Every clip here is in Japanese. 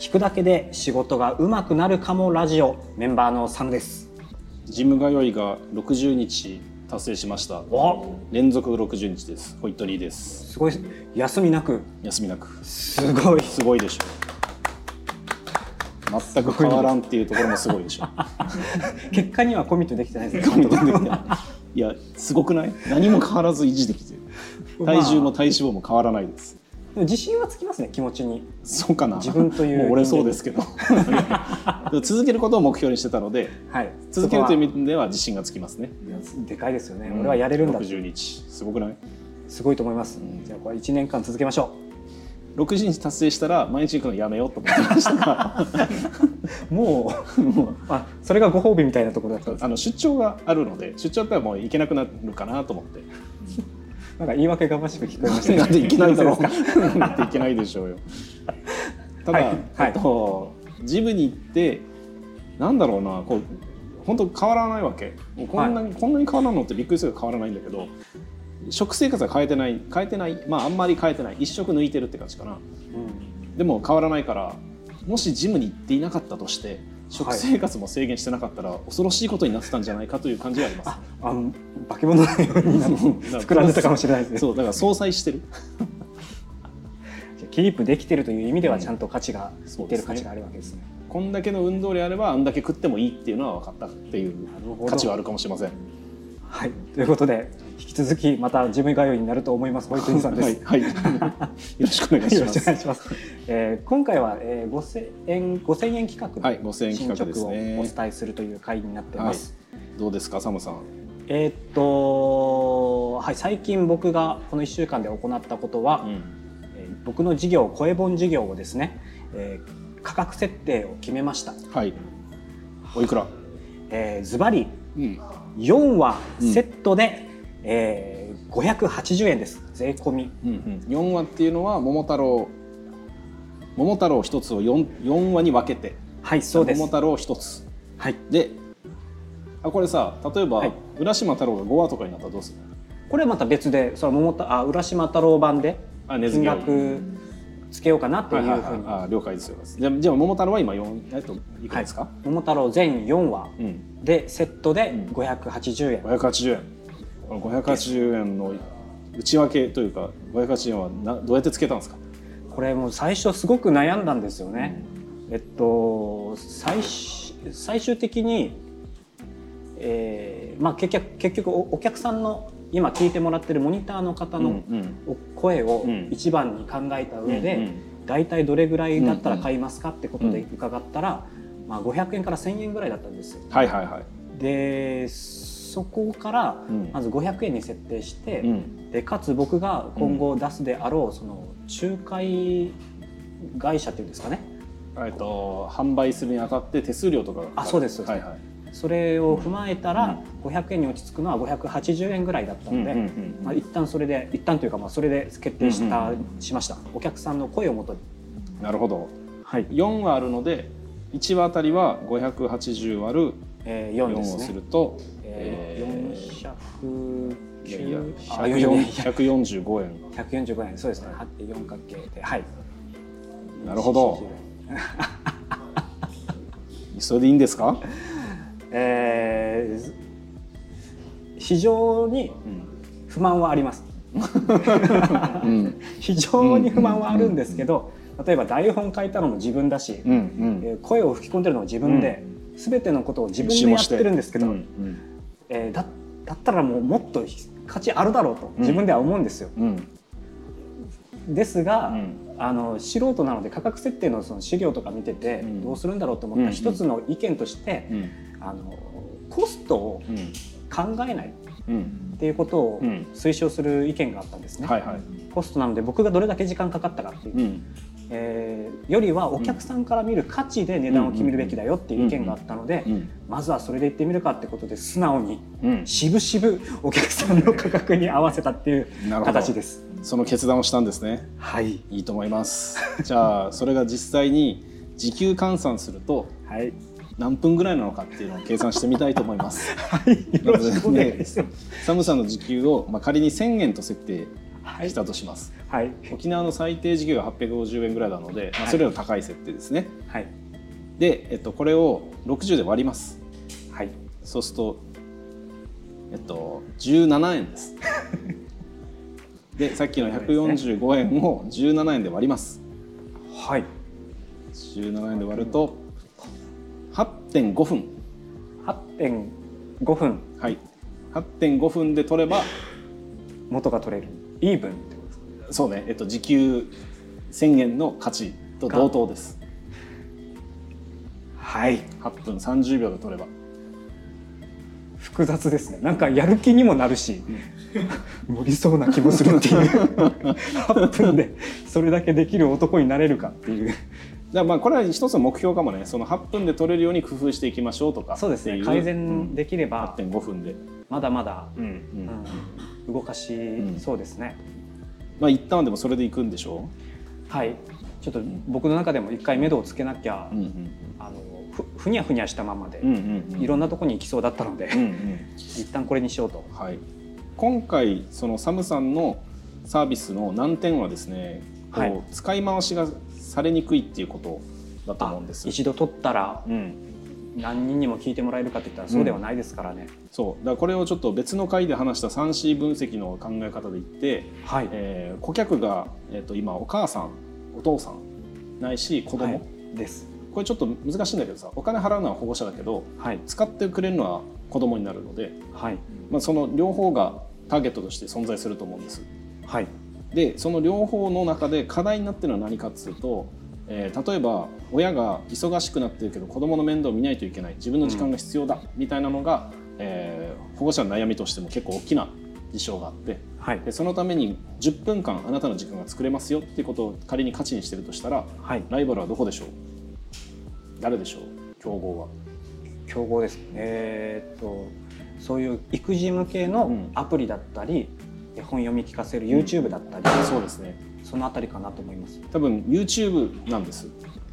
聞くだけで仕事が上手くなるかもラジオ。メンバーのサムです。ジム通いが60日達成しました。お連続60日です。ホイットリーです。すごい。休みなく。休みなく。すごい。すごいでしょ。全く変わらんっていうところもすごいでしょ。結果にはコミットできてないですコミットできてない。いやすごくない？何も変わらず維持できてる。体重も体脂肪も変わらないです自信はつきますね気持ちに。そうかな。自分という俺そうですけど。続けることを目標にしてたのではい。続けるというそ意味では自信がつきますね。でかいですよね、俺はやれるんだって。60日。すごくない？すごいと思います、じゃあこれ1年間続けましょ60日達成したら毎日行くのやめようと思ってました。もう。もう。あそれがご褒美みたいなところだったんですあの出張があるので出張だったらもう行けなくなるかなと思って なんか言い訳がましく聞こえましたねなんで行けないだろそうなんで行けないでしょうよ。ただ、はいはい。えっとジムに行ってなんだろうなこう本当変わらないわけ。こんなに、こんなに変わらんのってびっくりする変わらないんだけど食生活は変えてない変えてないまああんまり変えてない。一食抜いてるって感じかな。うん。でも変わらないからもしジムに行っていなかったとして食生活も制限してなかったら恐ろしいことになってたんじゃないかという感じがあります。ああの化け物のように膨 らんでたかもしれないですね。そうだから相殺してる。キープできてるという意味ではちゃんと価値が、そうですね。いってる価値があるわけですね。こんだけの運動量あればあんだけ食ってもいいっていうのは分かったっていう価値はあるかもしれません。はい、ということで引き続きまた自分通いになると思いますホイットさんです。はい、はい、よろしくお願いします。願いします。えー今回は、えー、5000円5000円企画はい、5000円進企画です捗をおね。伝えするという回になっています。どうですか、サムさん？えーっとはい最近僕がこの1週間で行ったことは、うん、えー僕の事業声本事業をですね、えー価格設定を決めました。はい。おいくら？えーズバリうん。4話セットで、えー、580円です税込みうん、うん、四話っていうのは桃太郎。桃太郎一つを四、四話に分けて。はいそうです桃太郎一つ。はいで。あ、これさ、例えば、はい浦島太郎が5話とかになったらどうする？の。これはまた別でその桃太あ浦島太郎版で金額つけようかなっていうふうに、はいはいはい、あ、了解ですよ。じゃあ、じゃあ、桃太郎は今四、えっと、いくらですか？桃太郎全4話うん。でセットでうん580円、580円この580円の内訳というか580円はなどうやってつけたんですか、これもう最初すごく悩んだんですよね、えっと最終最終的に、えーまあ、結局結局おお客さんの今聞いてもらってるモニターの方の声をうん。一番に考えた上で、うんうん。大体どれぐらいだったら買いますかってことで伺ったら、まあ、500円から1000円ぐらいだったんですよ。はいはいはい、でそこからうん。まず500円に設定して、うん。でかつ僕が今後出すであろうその仲介会社っていうんですかね。えっと販売するにあたって手数料とかあそうですそうです。はいはい。それを踏まえたら500円に落ち着くのは580円ぐらいだったので、うんうんうんまあ、一旦それで一旦というかまあそれで決定した、うんうんしましたお客さんの声をもとに。なるほど。はい。4話あるので1話あたりは580割るえー、4 4でをすね。すると、えー、400いやいやあいやいやいや。145円。145円。そうですね。4角形ではい。なるほど。それでいいんですか、えー、非常に不満はあります。うん。非常に不満はあるんですけど、例えば台本書いたのも自分だし、うん。うん。えー声を吹き込んでるのも自分で、全てのことを自分でやってるんですけど、うんうん。えーだだったらもうもっと価値あるだろうと自分では思うんですよ。うん。ですが、うん。あの素人なので価格設定のその資料とか見ててうん。どうするんだろうと思ったうん一つの意見として、うん。あのコストをうん。考えないっうん。ていうことをうん。推奨する意見があったんですね。はいはい。コストなので僕がどれだけ時間かかったかっていう、うんえーよりはお客さんから見る価値で値段を決めるべきだよっていう意見があったので、うんまずはそれで言ってみるかってことで素直にうん。渋々お客さんの価格に合わせたっていう形です。その決断をしたんですね。はい、いいと思います。じゃあそれが実際に時給換算するとはい、何分ぐらいなのかっていうのを計算してみたいと思います。はい、よろしくお願いします。サムさんの時給を、まあ、仮に1000円と設定はい。したとします、はい。沖縄の最低時給が850円ぐらいなので、まあ、はい。それより高い設定ですね、はい。で、えっと、これを60で割ります。はい。そうするとえっと17円です。でさっきの145円を17円で割ります。はい。17円で割ると8.5分。8.5分。はい。8.5分で取れば元が取れるイーブンってことですか？そうね、えっと、時給1000円の価値と同等です。はい。8分30秒で取れば。複雑ですね。なんかやる気にもなるし、無理そうな気もするっていう。8分でそれだけできる男になれるかっていう。だからまあこれは一つの目標かもね。その8分で取れるように工夫していきましょうとかそうですね。改善できれば。うん。8.5分で、まだまだ、うん。うん、動かしそうですね、まあ一旦はでもそれでいくんでしょ？はい。ちょっと僕の中でも一回目処をつけなきゃ、う、うんうん。あのふふにゃふにゃしたままで、うんうんうん。いろんなとこに行きそうだったので、うんうん。一旦これにしようと。はい、今回そのサムさんのサービスの難点はですね、こうはい使い回しがされにくいっていうことだと思うんです。一度取ったらうん、何人にも聞いてもらえるかって言ったらそうではないですからね、そう。だからこれをちょっと別の回で話した 3C 分析の考え方で言って、はい、えー顧客が、えー、と今お母さんお父さんないし子供、はい。です。これちょっと難しいんだけどさお金払うのは保護者だけどはい。使ってくれるのは子供になるので、はい。まあ、その両方がターゲットとして存在すると思うんです。はい。でその両方の中で課題になってるのは何かっつうと、えー例えば親が忙しくなってるけど子供の面倒を見ないといけない。自分の時間が必要だ、みたいなのが、えー保護者の悩みとしても結構大きな事象があって。はい。でそのために10分間あなたの時間が作れますよっていうことを仮に価値にしてるとしたらはい。ライバルはどこでしょう？誰でしょう？競合は。競合ですえーっとそういう育児向けのうん。アプリだったり、絵本読み聞かせる YouTube だったり、そうですね。そのあたりかなと思います。多分 YouTube なんです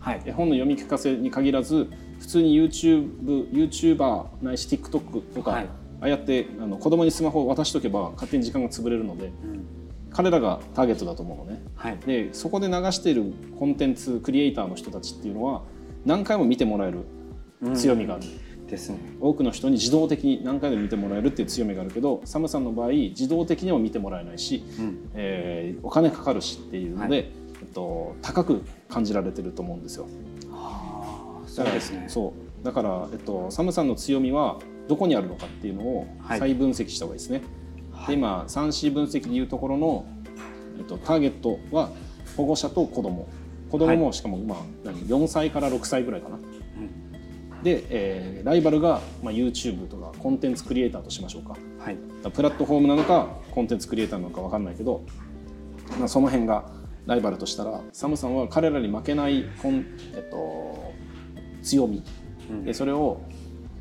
はい。絵本の読み聞かせに限らず普通に YouTube YouTuber ないし TikTok とか、はい。ああやってあの子供にスマホを渡しとけば勝手に時間が潰れるのでうん。彼らがターゲットだと思うのね。はい。でそこで流しているコンテンツクリエイターの人たちっていうのは何回も見てもらえる強みがある、ですね。多くの人に自動的に何回でも見てもらえるっていう強みがあるけどサムさんの場合自動的にも見てもらえないし、うん。えーお金かかるしっていうので、はいえっと、高く感じられてると思うんですよ。ああそうですね。そう。だから、えっと、サムさんの強みはどこにあるのかっていうのをはい。再分析した方がいいですね。で今 3C 分析でいうところの、えっと、ターゲットは保護者と子供。子供もしかも今、何？4歳から6歳ぐらいかな。うん。で、えーライバルが、まあ、YouTube とかコンテンツクリエイターとしましょうか。はい。プラットフォームなのかコンテンツクリエイターなのか分かんないけど、まあ、その辺がライバルとしたらサムさんは彼らに負けないコン、えっと、強み。うん。でそれを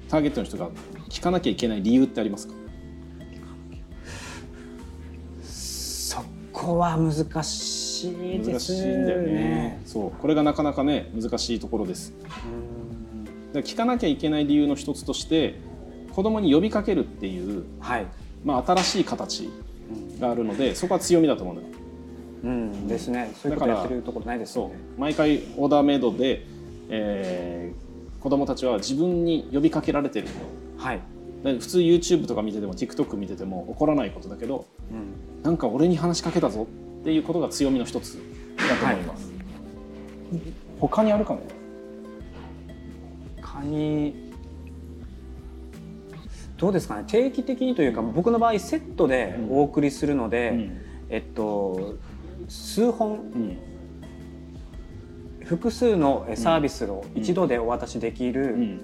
ターゲットの人が聞かなきゃいけない理由ってありますか？そこは難しいで難すしいんだよね。そう。これがなかなかね難しいところです。だかうんら聞かなきゃいけない理由の一つとして子供に呼びかけるっていう、はい、まあ、新しい形があるのでそこは強みだと思うのようん、ですね。そういうことやってるところないですそよね。う。毎回オーダーメイドで、えー子供たちは自分に呼びかけられてるはい、普通 YouTube とか見てても TikTok 見てても起こらないことだけどうん、なんか俺に話しかけたぞっていうことが強みの一つだと思います、他にあるかねカニどうですかね。定期的にというか僕の場合セットでお送りするので、うん。えっと数本。うん。複数のえサービスを一度でお渡しできる、うん。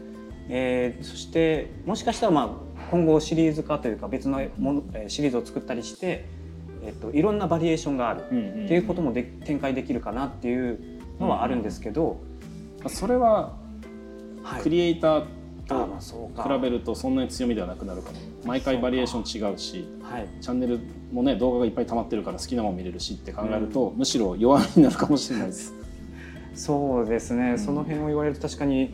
えーそしてもしかしたら、まあ、今後シリーズ化というか別のものえーシリーズを作ったりして、えっと、いろんなバリエーションがある。うんっていうこともで展開できるかなっていうのはあるんですけど、まあそれははい。クリエイターあと。比べるとそんなに強みではなくなるかも。毎回バリエーション違うしはい。チャンネルもね動画がいっぱい溜まってるから好きなもん見れるしって考えると、むしろ弱みになるかもしれないです。そうですね、んその辺を言われると確かに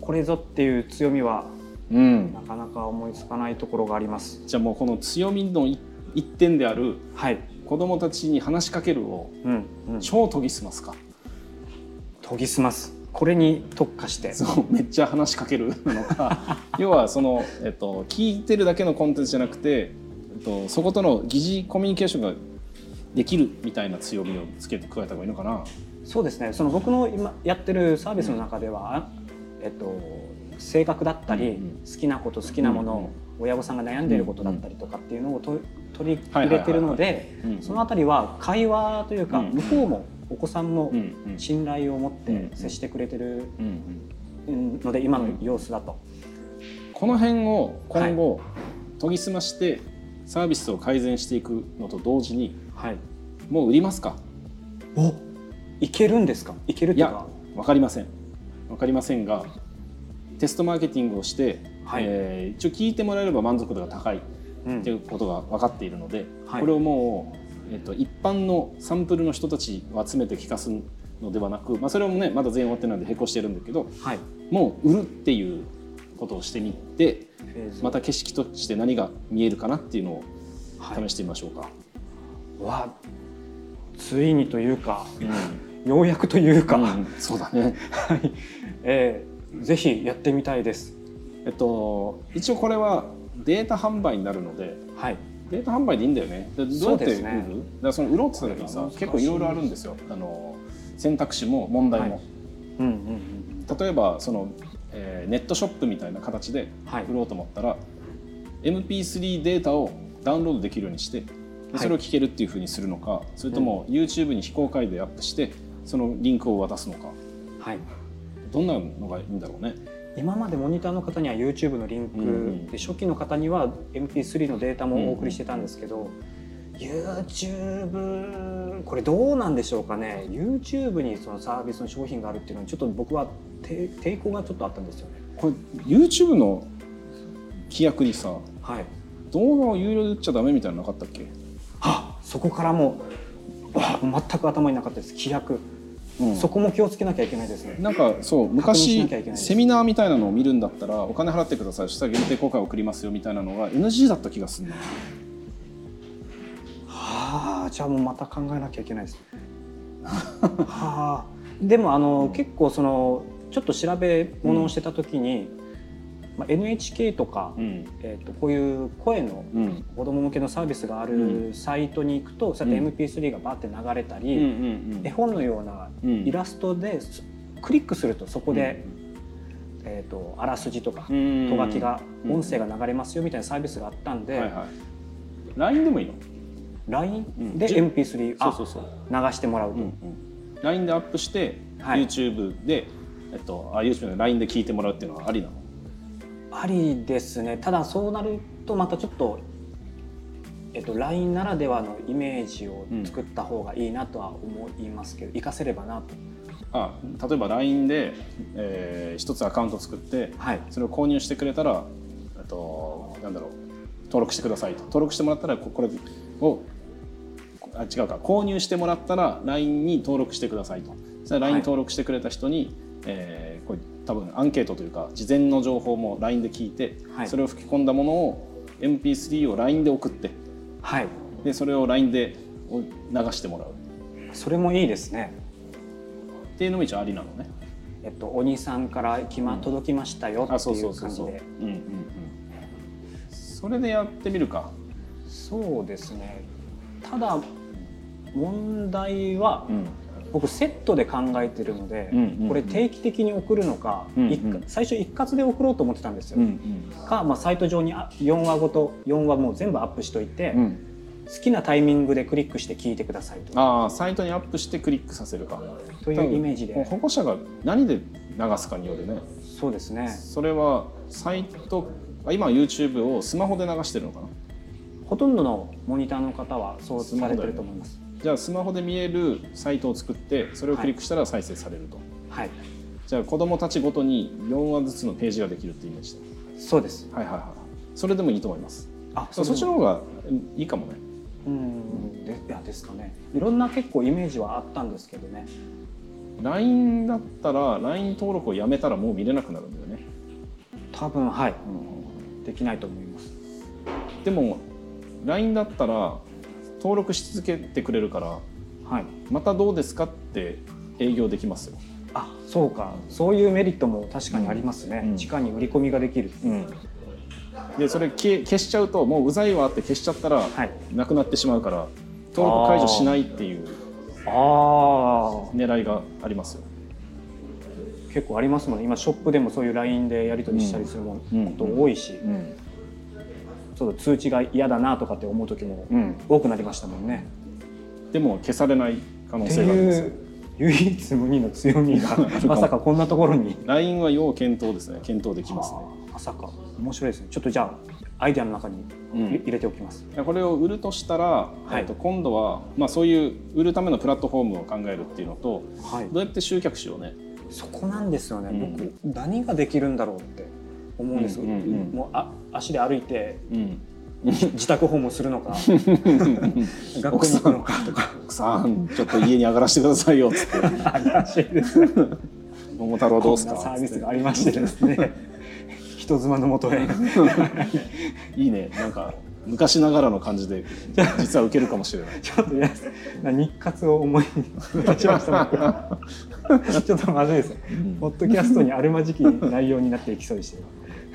これぞっていう強みはうん。なかなか思いつかないところがあります。じゃあもうこの強みの一一点であるはい、子供たちに話しかけるをうんうん。超研ぎ澄ますか、研ぎ澄ますこれに特化して。そうめっちゃ話しかけるのか。要はその、えっと、聞いてるだけのコンテンツじゃなくて、えっと、そことの疑似コミュニケーションができるみたいな強みをつけて加えた方がいいのかな。そうですね。その僕の今やってるサービスの中では、あえっと、性格だったり、うんうん。好きなこと好きなもの、うんうん。親御さんが悩んでいることだったりとかっていうのをと取りはい入れてるのでうん。そのあたりは会話というか、うん。向こうもお子さんも信頼を持ってうん接してくれてるので今の様子だと。この辺を今後、研ぎ澄ましてサービスを改善していくのと同時にはい、もう売りますか？おいけるんですか？いけるっいやてか分かりません。分かりませんがテストマーケティングをして、はい。えー一応聞いてもらえれば満足度が高いっうんていうことが分かっているので、はい。これをもう、えっと一般のサンプルの人たちを集めて聞かすのではなく、まあ、それもねまだ全員終わってないので並行してるんだけどはいもう売るっていうことをしてみてまた景色として何が見えるかなっていうのをはい試してみましょうか。わついにというかうんようやくというか、うんそうだね。はい、えー、ぜひやってみたいです。えっと一応これはデータ販売になるのではい。データ販売でいいんだよね。でどうやって売る？ねだからその売ろうって言った時にさ結構いろいろあるんですよ。あの選択肢も問題も。はいうんうん例えばその、えーネットショップみたいな形でうん。はい売。ろうと思ったら、MP3 データをダウンロードできるようにしてではいそれを聞けるっていうふうにするのか、それとも YouTube に非公開でアップしてそのリンクを渡すのかはい。どんなのがいいんだろうね。今までモニターの方には YouTube のリンク、で初期の方には MP3 のデータもお送りしてたんですけど、YouTube これどうなんでしょうかね？YouTube にそのサービスの商品があるっていうのはちょっと僕は抵抵抗がちょっとあったんですよね。これ YouTube の規約にさはい。動画を有料で売っちゃダメみたいなのなかったっけ？はそこからもうわ全く頭になかったです規約、うんそこも気をつけなきゃいけないですね。なんかそう昔セミナーみたいなのを見るんだったらお金払ってくださいそしたら限定公開を送りますよみたいなのが NG だった気がするなはあじゃあもうまた考えなきゃいけないです。はあでもあの、結構そのちょっと調べ物をしてた時に、まあ、NHK とか、うん。えー、とこういう声のうん。子供向けのサービスがあうるサイトに行くと、そうやって MP3 がバーって流れたり、うん絵本のようなうん。イラストで、クリックするとそこで、えー、とあらすじとかうん。と書きが、うん。音声が流れますよみたいなサービスがあったんで、はいはい。LINE でもいいの？LINE でじ MP3、あそうそうそう。流してもらうと、うんうん。でアップして、はい。YouTube でえっとあ YouTube の LINE で聞いてもらうっていうのはありなの？ありですね。ただそうなるとまたちょっと、えっと、LINE ならではのイメージを作った方がいいなとは思いますけど、活かせればなと。あ例えば LINE で、えー一つアカウント作ってはい。それを購入してくれたらえっとなんだろう登録してくださいと。登録してもらったらここれをあ違うか。購入してもらったら LINE に登録してくださいと。そしたら LINE はい。登録してくれた人に、えーこれ多分アンケートというか事前の情報も LINE で聞いて、はいそれを吹き込んだものを MP3 を LINE で送ってはいでそれを LINE で流してもらうそれもいいですねっていうのも一応ありなのね。えっとお兄さんから来ま届きましたよあそうっていそううそうそう。感じでうんうんうん。それでやってみるか。そうですねただ問題はうん。僕セットで考えてるので、これ定期的に送るのか、最初一括で送ろうと思ってたんですよ、うんか、まあ、サイト上にあ4話ごと4話もう全部アップしといて。好きなタイミングでクリックして聞いてくださいとああサイトにアップしてクリックさせるか。というイメージで保護者が何で流すかによるね。そうですねそれはサイトあ今は YouTube をスマホで流してるのかな？ほとんどのモニターの方はそうされてると思いますじゃあスマホで見えるサイトを作ってそれをクリックしたら再生されると。はい。じゃあ子供たちごとに4話ずつのページができるってイメージで。そうです。はいはいはい。それでもいいと思います。あそそっちの方がいいかもね。うん。でいやですかね。いろんな結構イメージはあったんですけどね。LINE だったら LINE 登録をやめたらもう見れなくなるんだよね、多分はい。できないと思います。でも LINE だったら登録し続けてくれるからはい。またどうですかって営業できますよ。あそうか。そういうメリットも確かにありますね、うん。地下に売り込みができる、でそれ消え消しちゃうともううざいわって消しちゃったらはい。なくなってしまうから登録解除しないっていうああ狙いがありますよ。結構ありますもんね。今ショップでもそういう LINE でやり取りしたりするもうん。のこと多いし、うんちょっと通知が嫌だなとかって思う時もうん、多くなりましたもんね。でも消されない可能性があります。よ。唯一無二の強みが まさかこんなところに。LINE は要検討ですね。検討できますね。まさか。面白いですね。ちょっとじゃあアイデアの中にうん。入入れておきます、これを売るとしたら、はい。えっと今度は、まあ、そういう売るためのプラットフォームを考えるっていうのとはい。どうやって集客しようね。そこなんですよね、うん。僕何ができるんだろうって思うんです、うんうんうん。もうあ足で歩いてうん。自宅訪問するのか 学校に行くのかとか。奥さんちょっと家に上がらせてくださいよっつって。怪しいです「桃太郎どうすか?」サービスがありましてですね。人妻のもとへ。いいね。なんか昔ながらの感じで実は受けるかもしれない。ちょっとやな日活を思い出しました僕。ちょっとまずいです。ポッドキャストにあるまじき内容になっていきそうでしたよ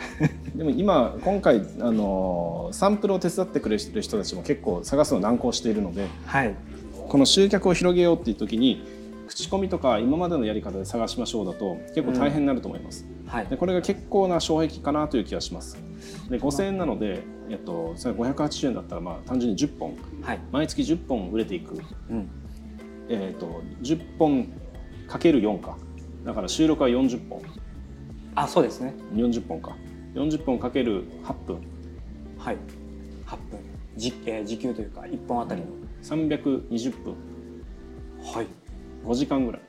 でも今今回あのサンプルを手伝ってくれる人たちも結構探すの難航しているのではい。この集客を広げようっていう時に口コミとか今までのやり方で探しましょうだと結構大変になると思います、はい。でこれが結構な障壁かなという気がします。で5000円なので、えっと、それ580円だったらまあ単純に10本。はい。毎月10本売れていく、うん。えっと10本かける4か。だから収録は40本あそうですね。40本か。40本かける8分。はい。8分。じ、えー時給というか1本あたりの。320分。はい。5時間ぐらい、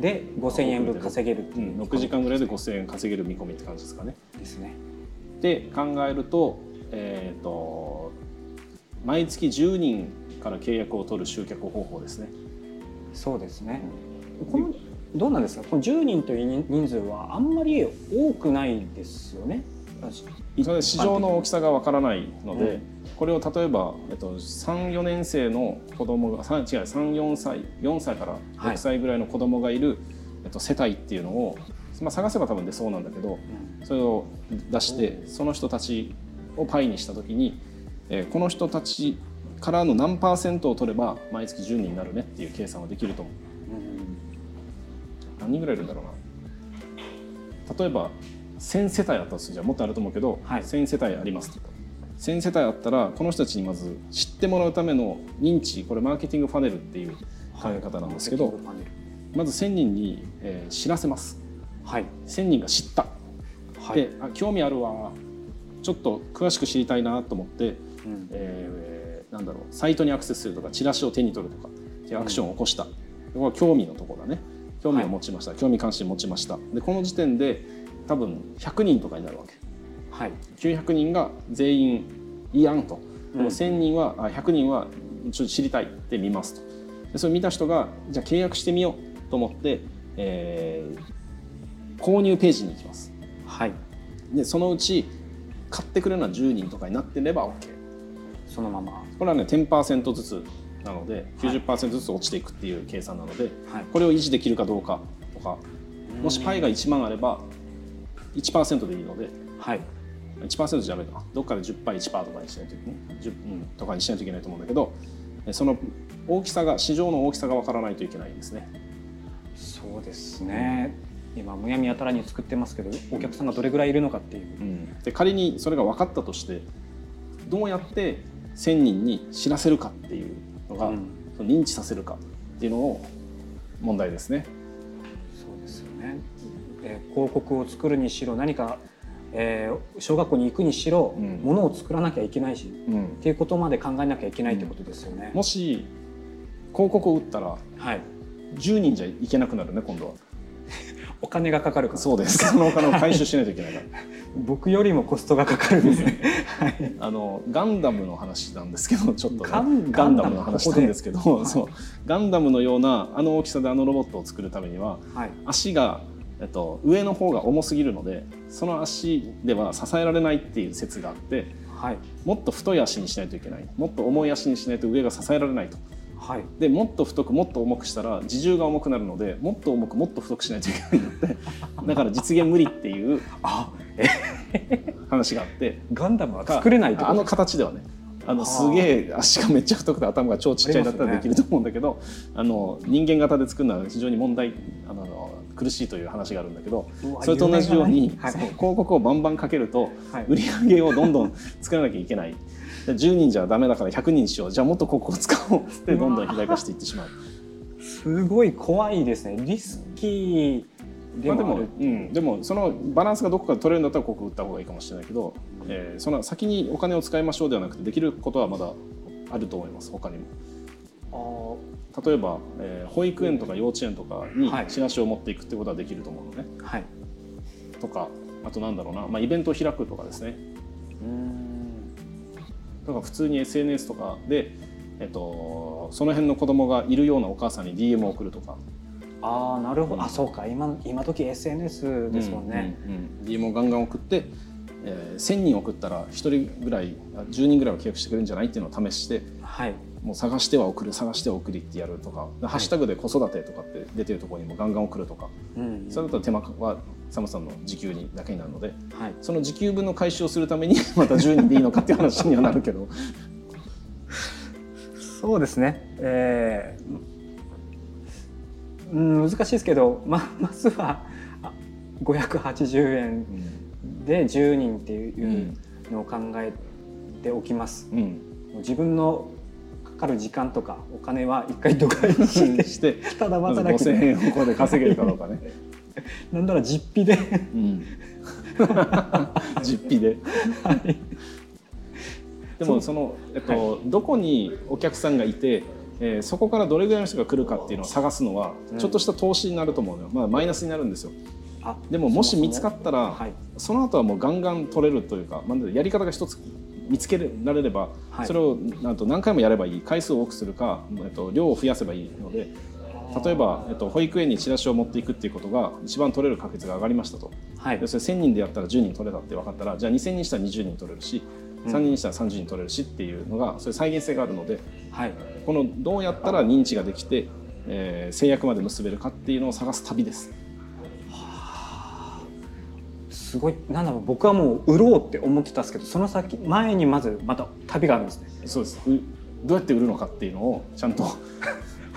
で5000円分稼げるってう、いう。ん6時間ぐらいで5000円稼げる見込みって感じですかね。ですね。で考えると,、えー、と毎月10人から契約を取る集客方法ですね。そうですね。このどうなんですか？この10人という人数はあんまり多くないですよね。それ市場の大きさがわからないので、うん。これを例えば、えっと、34年生の子供がさ違う34歳4歳からはい。6歳ぐらいの子供がいる、えっと、世帯っていうのを、まあ、探せば多分出そうなんだけどうん。それを出してその人たちをパイにした時に、えーこの人たちからの何パーセントを取れば毎月10人になるねっていう計算はできると思う。何人ぐらいいるんだろうな。例えば1,000世帯あったとするじゃん。もっとあると思うけど、はい。1,000世帯ありますと。1,000世帯あったらこの人たちにまず知ってもらうための認知これマーケティングファネルっていう考え方なんですけど、マーケティングパネル。まず1,000人に、えー知らせます。はい。1,000人が知った、はい。であ興味あるわ。ちょっと詳しく知りたいなと思って、うん。えーなんだろう。サイトにアクセスするとかチラシを手に取るとかアクションを起こした、これは興味のところだね興味を持ちました、興味関心持ちました。でこの時点で多分100人とかになるわけ。はい。900人が全員いいやんと。でうん。も1000人は、あ100人はちょっと知りたいって見ますと。でそれ見た人がじゃあ契約してみようと思って、えー購入ページに行きます。はい。でそのうち買ってくれるのは10人とかになってれば OK そのまま。これはね10%ずつなので90%ずつ落ちていくっていう計算なので、はい。これを維持できるかどうかとかもしパイが1万あれば1%でいいのではい。1%じゃダメかなどっかで10%、1%とかにしないといけない、10うん、とかにしないといけないと思うんだけどえその大きさが市場の大きさが分からないといけないですね。そうですね。今むやみやたらに作ってますけどお客さんがどれぐらいいるのかっていう。うん、で仮にそれが分かったとしてどうやって1,000人に知らせるかっていうのが、うん。その認知させるかっていうのを問題ですね。そうですよね、えー広告を作るにしろ何か、えー小学校に行くにしろ、うん。ものを作らなきゃいけないしうん。っていうことまで考えなきゃいけないってことですよね。もし広告を打ったらはい、10人じゃいけなくなるね今度はお金がかかるから。そうです。そのお金を回収しないといけないから。僕よりもコストがかかるんですね。はい、あのガンダムの話なんですけどちょっとね。ガンガンダムの話なんですけどここでそう。ガンダムのようなあの大きさであのロボットを作るためにははい、足が、えっと、上の方が重すぎるのでその足では支えられないっていう説があってはい。もっと太い足にしないといけない。もっと重い足にしないと上が支えられないとはい。でもっと太くもっと重くしたら自重が重くなるのでもっと重くもっと太くしないといけないんだって。だから実現無理っていうあ話があって。ガンダムは作れないあの形ではね。あのはあ。すげえ足がめっちゃ太くて頭が超ちっちゃいだったらできると思うんだけどあ、の人間型で作るのは非常に問題あの苦しいという話があるんだけどそれと同じように、夢がない。広告をバンバンかけるとはい。売り上げをどんどん作らなきゃいけない。で10人じゃダメだから100人にしよう。じゃあもっと広告を使おうってどんどん肥大化していってしまう。すごい怖いですね。リスキーでまあ、でもうん、でもそのバランスがどこかで取れるんだったら広告打った方がいいかもしれないけど、えーその先にお金を使いましょうではなくてできることはまだあると思います他にも。あ例えば、えー保育園とか幼稚園とかにはい。チラシを持っていくってことはできると思うのね、ーはい。とかあとなんだろうな、まあ、イベントを開くとかですね。うーんとか普通に SNS とかで、えっと、その辺の子供がいるようなお母さんに DM を送るとか。ああなるほど、うん。あそうか。今今時 SNS ですもんね、うんうんうん。DM をガンガン送って、えー1000人送ったら1人ぐらいあ10人ぐらいは契約してくれるんじゃないっていうのを試してはい。もう探しては送る探しては送りってやるとか、ハッシュタグで子育てとかって出てるところにもガンガン送るとか。うんそれだったら手間はサムさんの時給にだけになるのではい。その時給分の回収をするために また10人でいいのかっていう話にはなるけど。そうですね。えーうん難しいですけどままずはあ580円で10人っていうのを考えておきます、うん、もう自分のかかる時間とかお金は一回度外視してしてただ働き5000円をここで稼げるかどうかね、なんなら実費で。うん、実費で。はい。でもその、えっとどこにお客さんがいて、えーそこからどれぐらいの人が来るかっていうのを探すのは、うん。ちょっとした投資になると思うのよ、まあ、マイナスになるんですよ。あでももし見つかったらはい。その後はもうガンガン取れるというか、まあ、やり方が一つ見つけられれば、はい。それをなんと何回もやればいい。回数を多くするか、えっと、量を増やせばいいので例えば、えっと、保育園にチラシを持っていくっていうことが一番取れる確率が上がりましたと。はい。要するに1000人でやったら10人取れたって分かったらじゃあ2000人したら20人取れるしうん。3人にしたら30人取れるしっていうのがそういう再現性があるのではい。このどうやったら認知ができて、えー制約まで結べるかっていうのを探す旅です。すごい。なんだろう僕はもう売ろうって思ってたんですけどその先前にまずまた旅があるんですね。そうです。うどうやって売るのかっていうのをちゃんと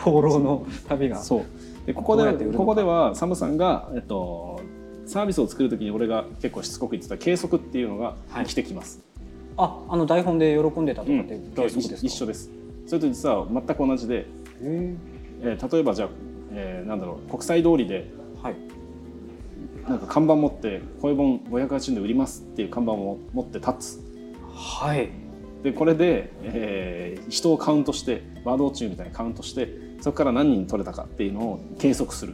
放浪の旅が。そう。でここでここではサムさんが、えっと、サービスを作る時に俺が結構しつこく言ってた計測っていうのがはい。生きてきます。ああの台本で喜んでたとかってうん。一緒です。それと実は全く同じで、へえー例えばじゃあ、えーなんだろう国際通りでーはい。なんか看板持って「こういう本580円で売ります」っていう看板を持って立つ。はい。でこれで、えー人をカウントしてワードウォッチングみたいにカウントしてそこから何人取れたかっていうのを計測する。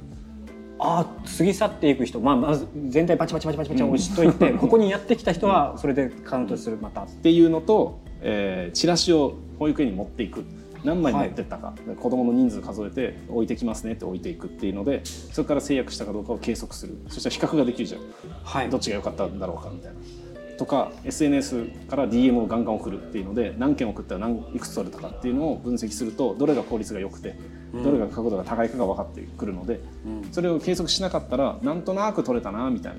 あ過ぎ去っていく人、まあ、まず全体バチバチバチバチバチ押しといて、ここにやってきた人はそれでカウントするまた。っていうのと、えーチラシを保育園に持っていく。何枚持ってったか、子供の人数数えて置いてきますねって置いていくっていうのでそこから制約したかどうかを計測する。そしたら比較ができるじゃん。はい。どっちが良かったんだろうかみたいな。とか SNS から DM をガンガン送るっていうので何件送ったら何いくつ取れたかっていうのを分析するとどれが効率が良くてどれが角度が高いかが分かってくるので、うん。それを計測しなかったらなんとなく取れたなみたい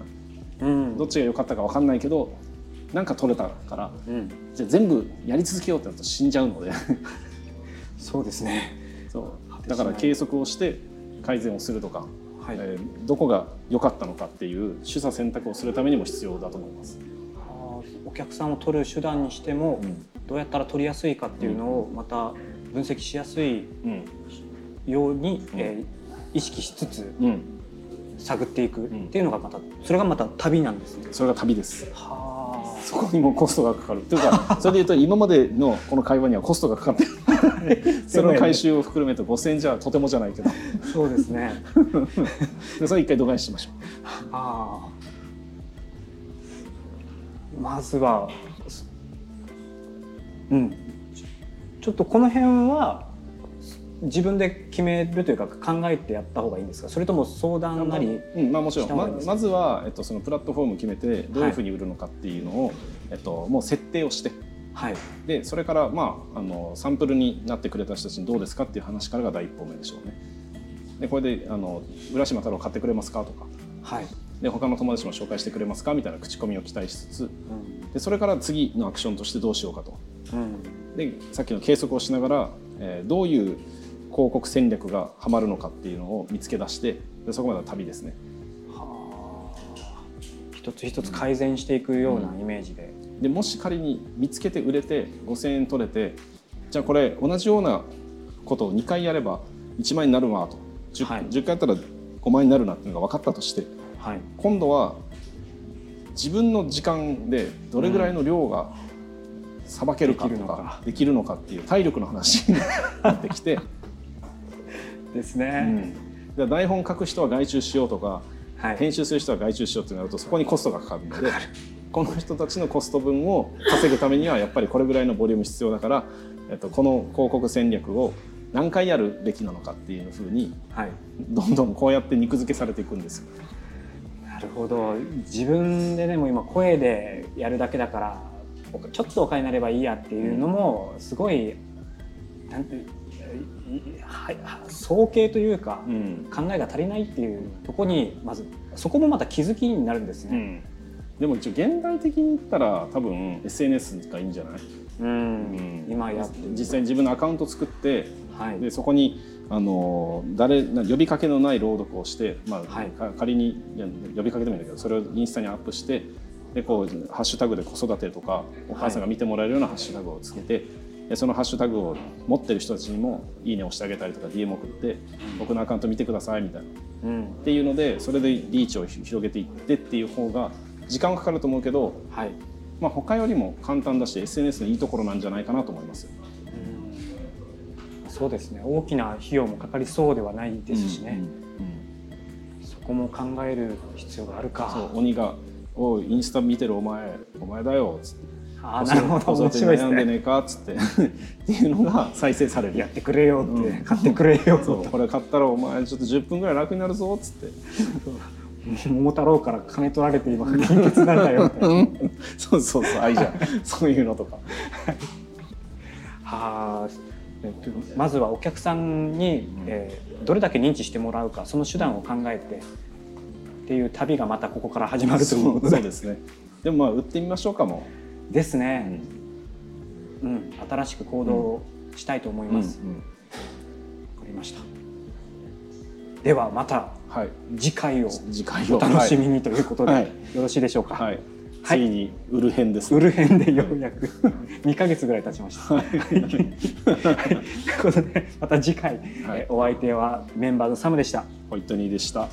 な。うん。どっちが良かったか分かんないけどなんか取れたからうん、じゃあ全部やり続けようってなると死んじゃうので。そうですね。そう。だから計測をして改善をするとか、はい、えーどこが良かったのかっていう取捨選択をするためにも必要だと思います。お客さんを取る手段にしても、どうやったら取りやすいかっていうのをまた分析しやすいうんように、えー意識しつつうん、探っていくっていうのがまたそれがまた旅なんですね。それが旅です。はそこにもコストがかかる。というか、それで言うと今までのこの会話にはコストがかかってる。その回収を含めて5000円じゃとてもじゃないけど、あ、そうですね。でそれ一回度外視しましょああ。まずは、うん、ちょっとこの辺は自分で決めるというか考えてやった方がいいんですか？それとも相う。談なり。うん、まあもちろん。まずはえっとそのプラットフォームを決めてどういうふうに売るのかっていうのをえっと、もう設定をしてはいでそれから、まあ、あのサンプルになってくれた人たちにどうですかっていう話からが第一歩目でしょうね。でこれであの「浦島太郎買ってくれますか?」とかはい、で他の友達も紹介してくれますかみたいな口コミを期待しつつうんでそれから次のアクションとしてどうしようかとうんでさっきの計測をしながら、えーどういう広告戦略がはまるのかっていうのを見つけ出してでそこまでは旅ですね。はあ。一つ一つ改善していくようなイメージで、でもし仮に見つけて売れて5,000円取れてじゃあこれ同じようなことを2回やれば1万円になるわと。10,、はい。10回やったら5万円になるなっていうのが分かったとしてはい。今度は自分の時間でどれぐらいの量がさばけるかとか。できるのかっていう体力の話になってきて、ですね、うん、台本書く人は外注しようとかはい。編集する人は外注しようってなるとそこにコストがかかるのでこの人たちのコスト分を稼ぐためにはやっぱりこれぐらいのボリューム必要だから、えっと、この広告戦略を何回やるべきなのかっていうふうにはい。どんどんこうやって肉付けされていくんですよ。なるほど。自分ででも今声でやるだけだからおちょっとお金になればいいやっていうのもすごい、なんていはい総計というか、うん。考えが足りないっていうところにまずそこもまた気づきになるんですね。でも一応現代的に言ったら多分 SNS がいいんじゃない、うん。今やってる。実際に自分のアカウント作ってはい。でそこにあの誰な呼びかけのない朗読をして、まあはい。か仮に呼びかけてもいいんだけどそれをインスタにアップしてでこうハッシュタグで子育てとかお母さんが見てもらえるようなハッシュタグをつけて、でそのハッシュタグを持ってる人たちにも「いいね」押してあげたりとか DM 送って「僕のアカウント見てください」みたいな。うん。っていうのでそれでリーチを広げていってっていう方が時間はかかると思うけど、はい。まあ、他よりも簡単だし SNS のいいところなんじゃないかなと思います。よ。うん。そうですね。大きな費用もかかりそうではないですしね、うんうんそこも考える必要があるか。そう鬼が「おいインスタ見てるお前お前だよ」っつってあーなるほど面白いですね。悩んでねえかっつってっていうのが再生される。やってくれよって、うん買ってくれよそうこれ買ったらお前ちょっと10分ぐらい楽になるぞっつって。桃太郎から金取られて今金欠なんだよみたいなそうそうそう愛じゃん。そういうのとか。はあえっとまずはお客さんに、えーどれだけ認知してもらうかその手段を考えてっていう旅がまたここから始まるというそうですね。でもまあ売ってみましょうかもですう、ね、うん。新しく行動したいと思います、わうん。かりました。ではまたはい。次回をお楽しみにということで、はい。よろしいでしょうか、はい、はい。ついに売る編です、売る編でようやく2ヶ月ぐらい経ちました。はい、ということでまた次回、はい。えお相手はメンバーのサムでした。ホイットニーでした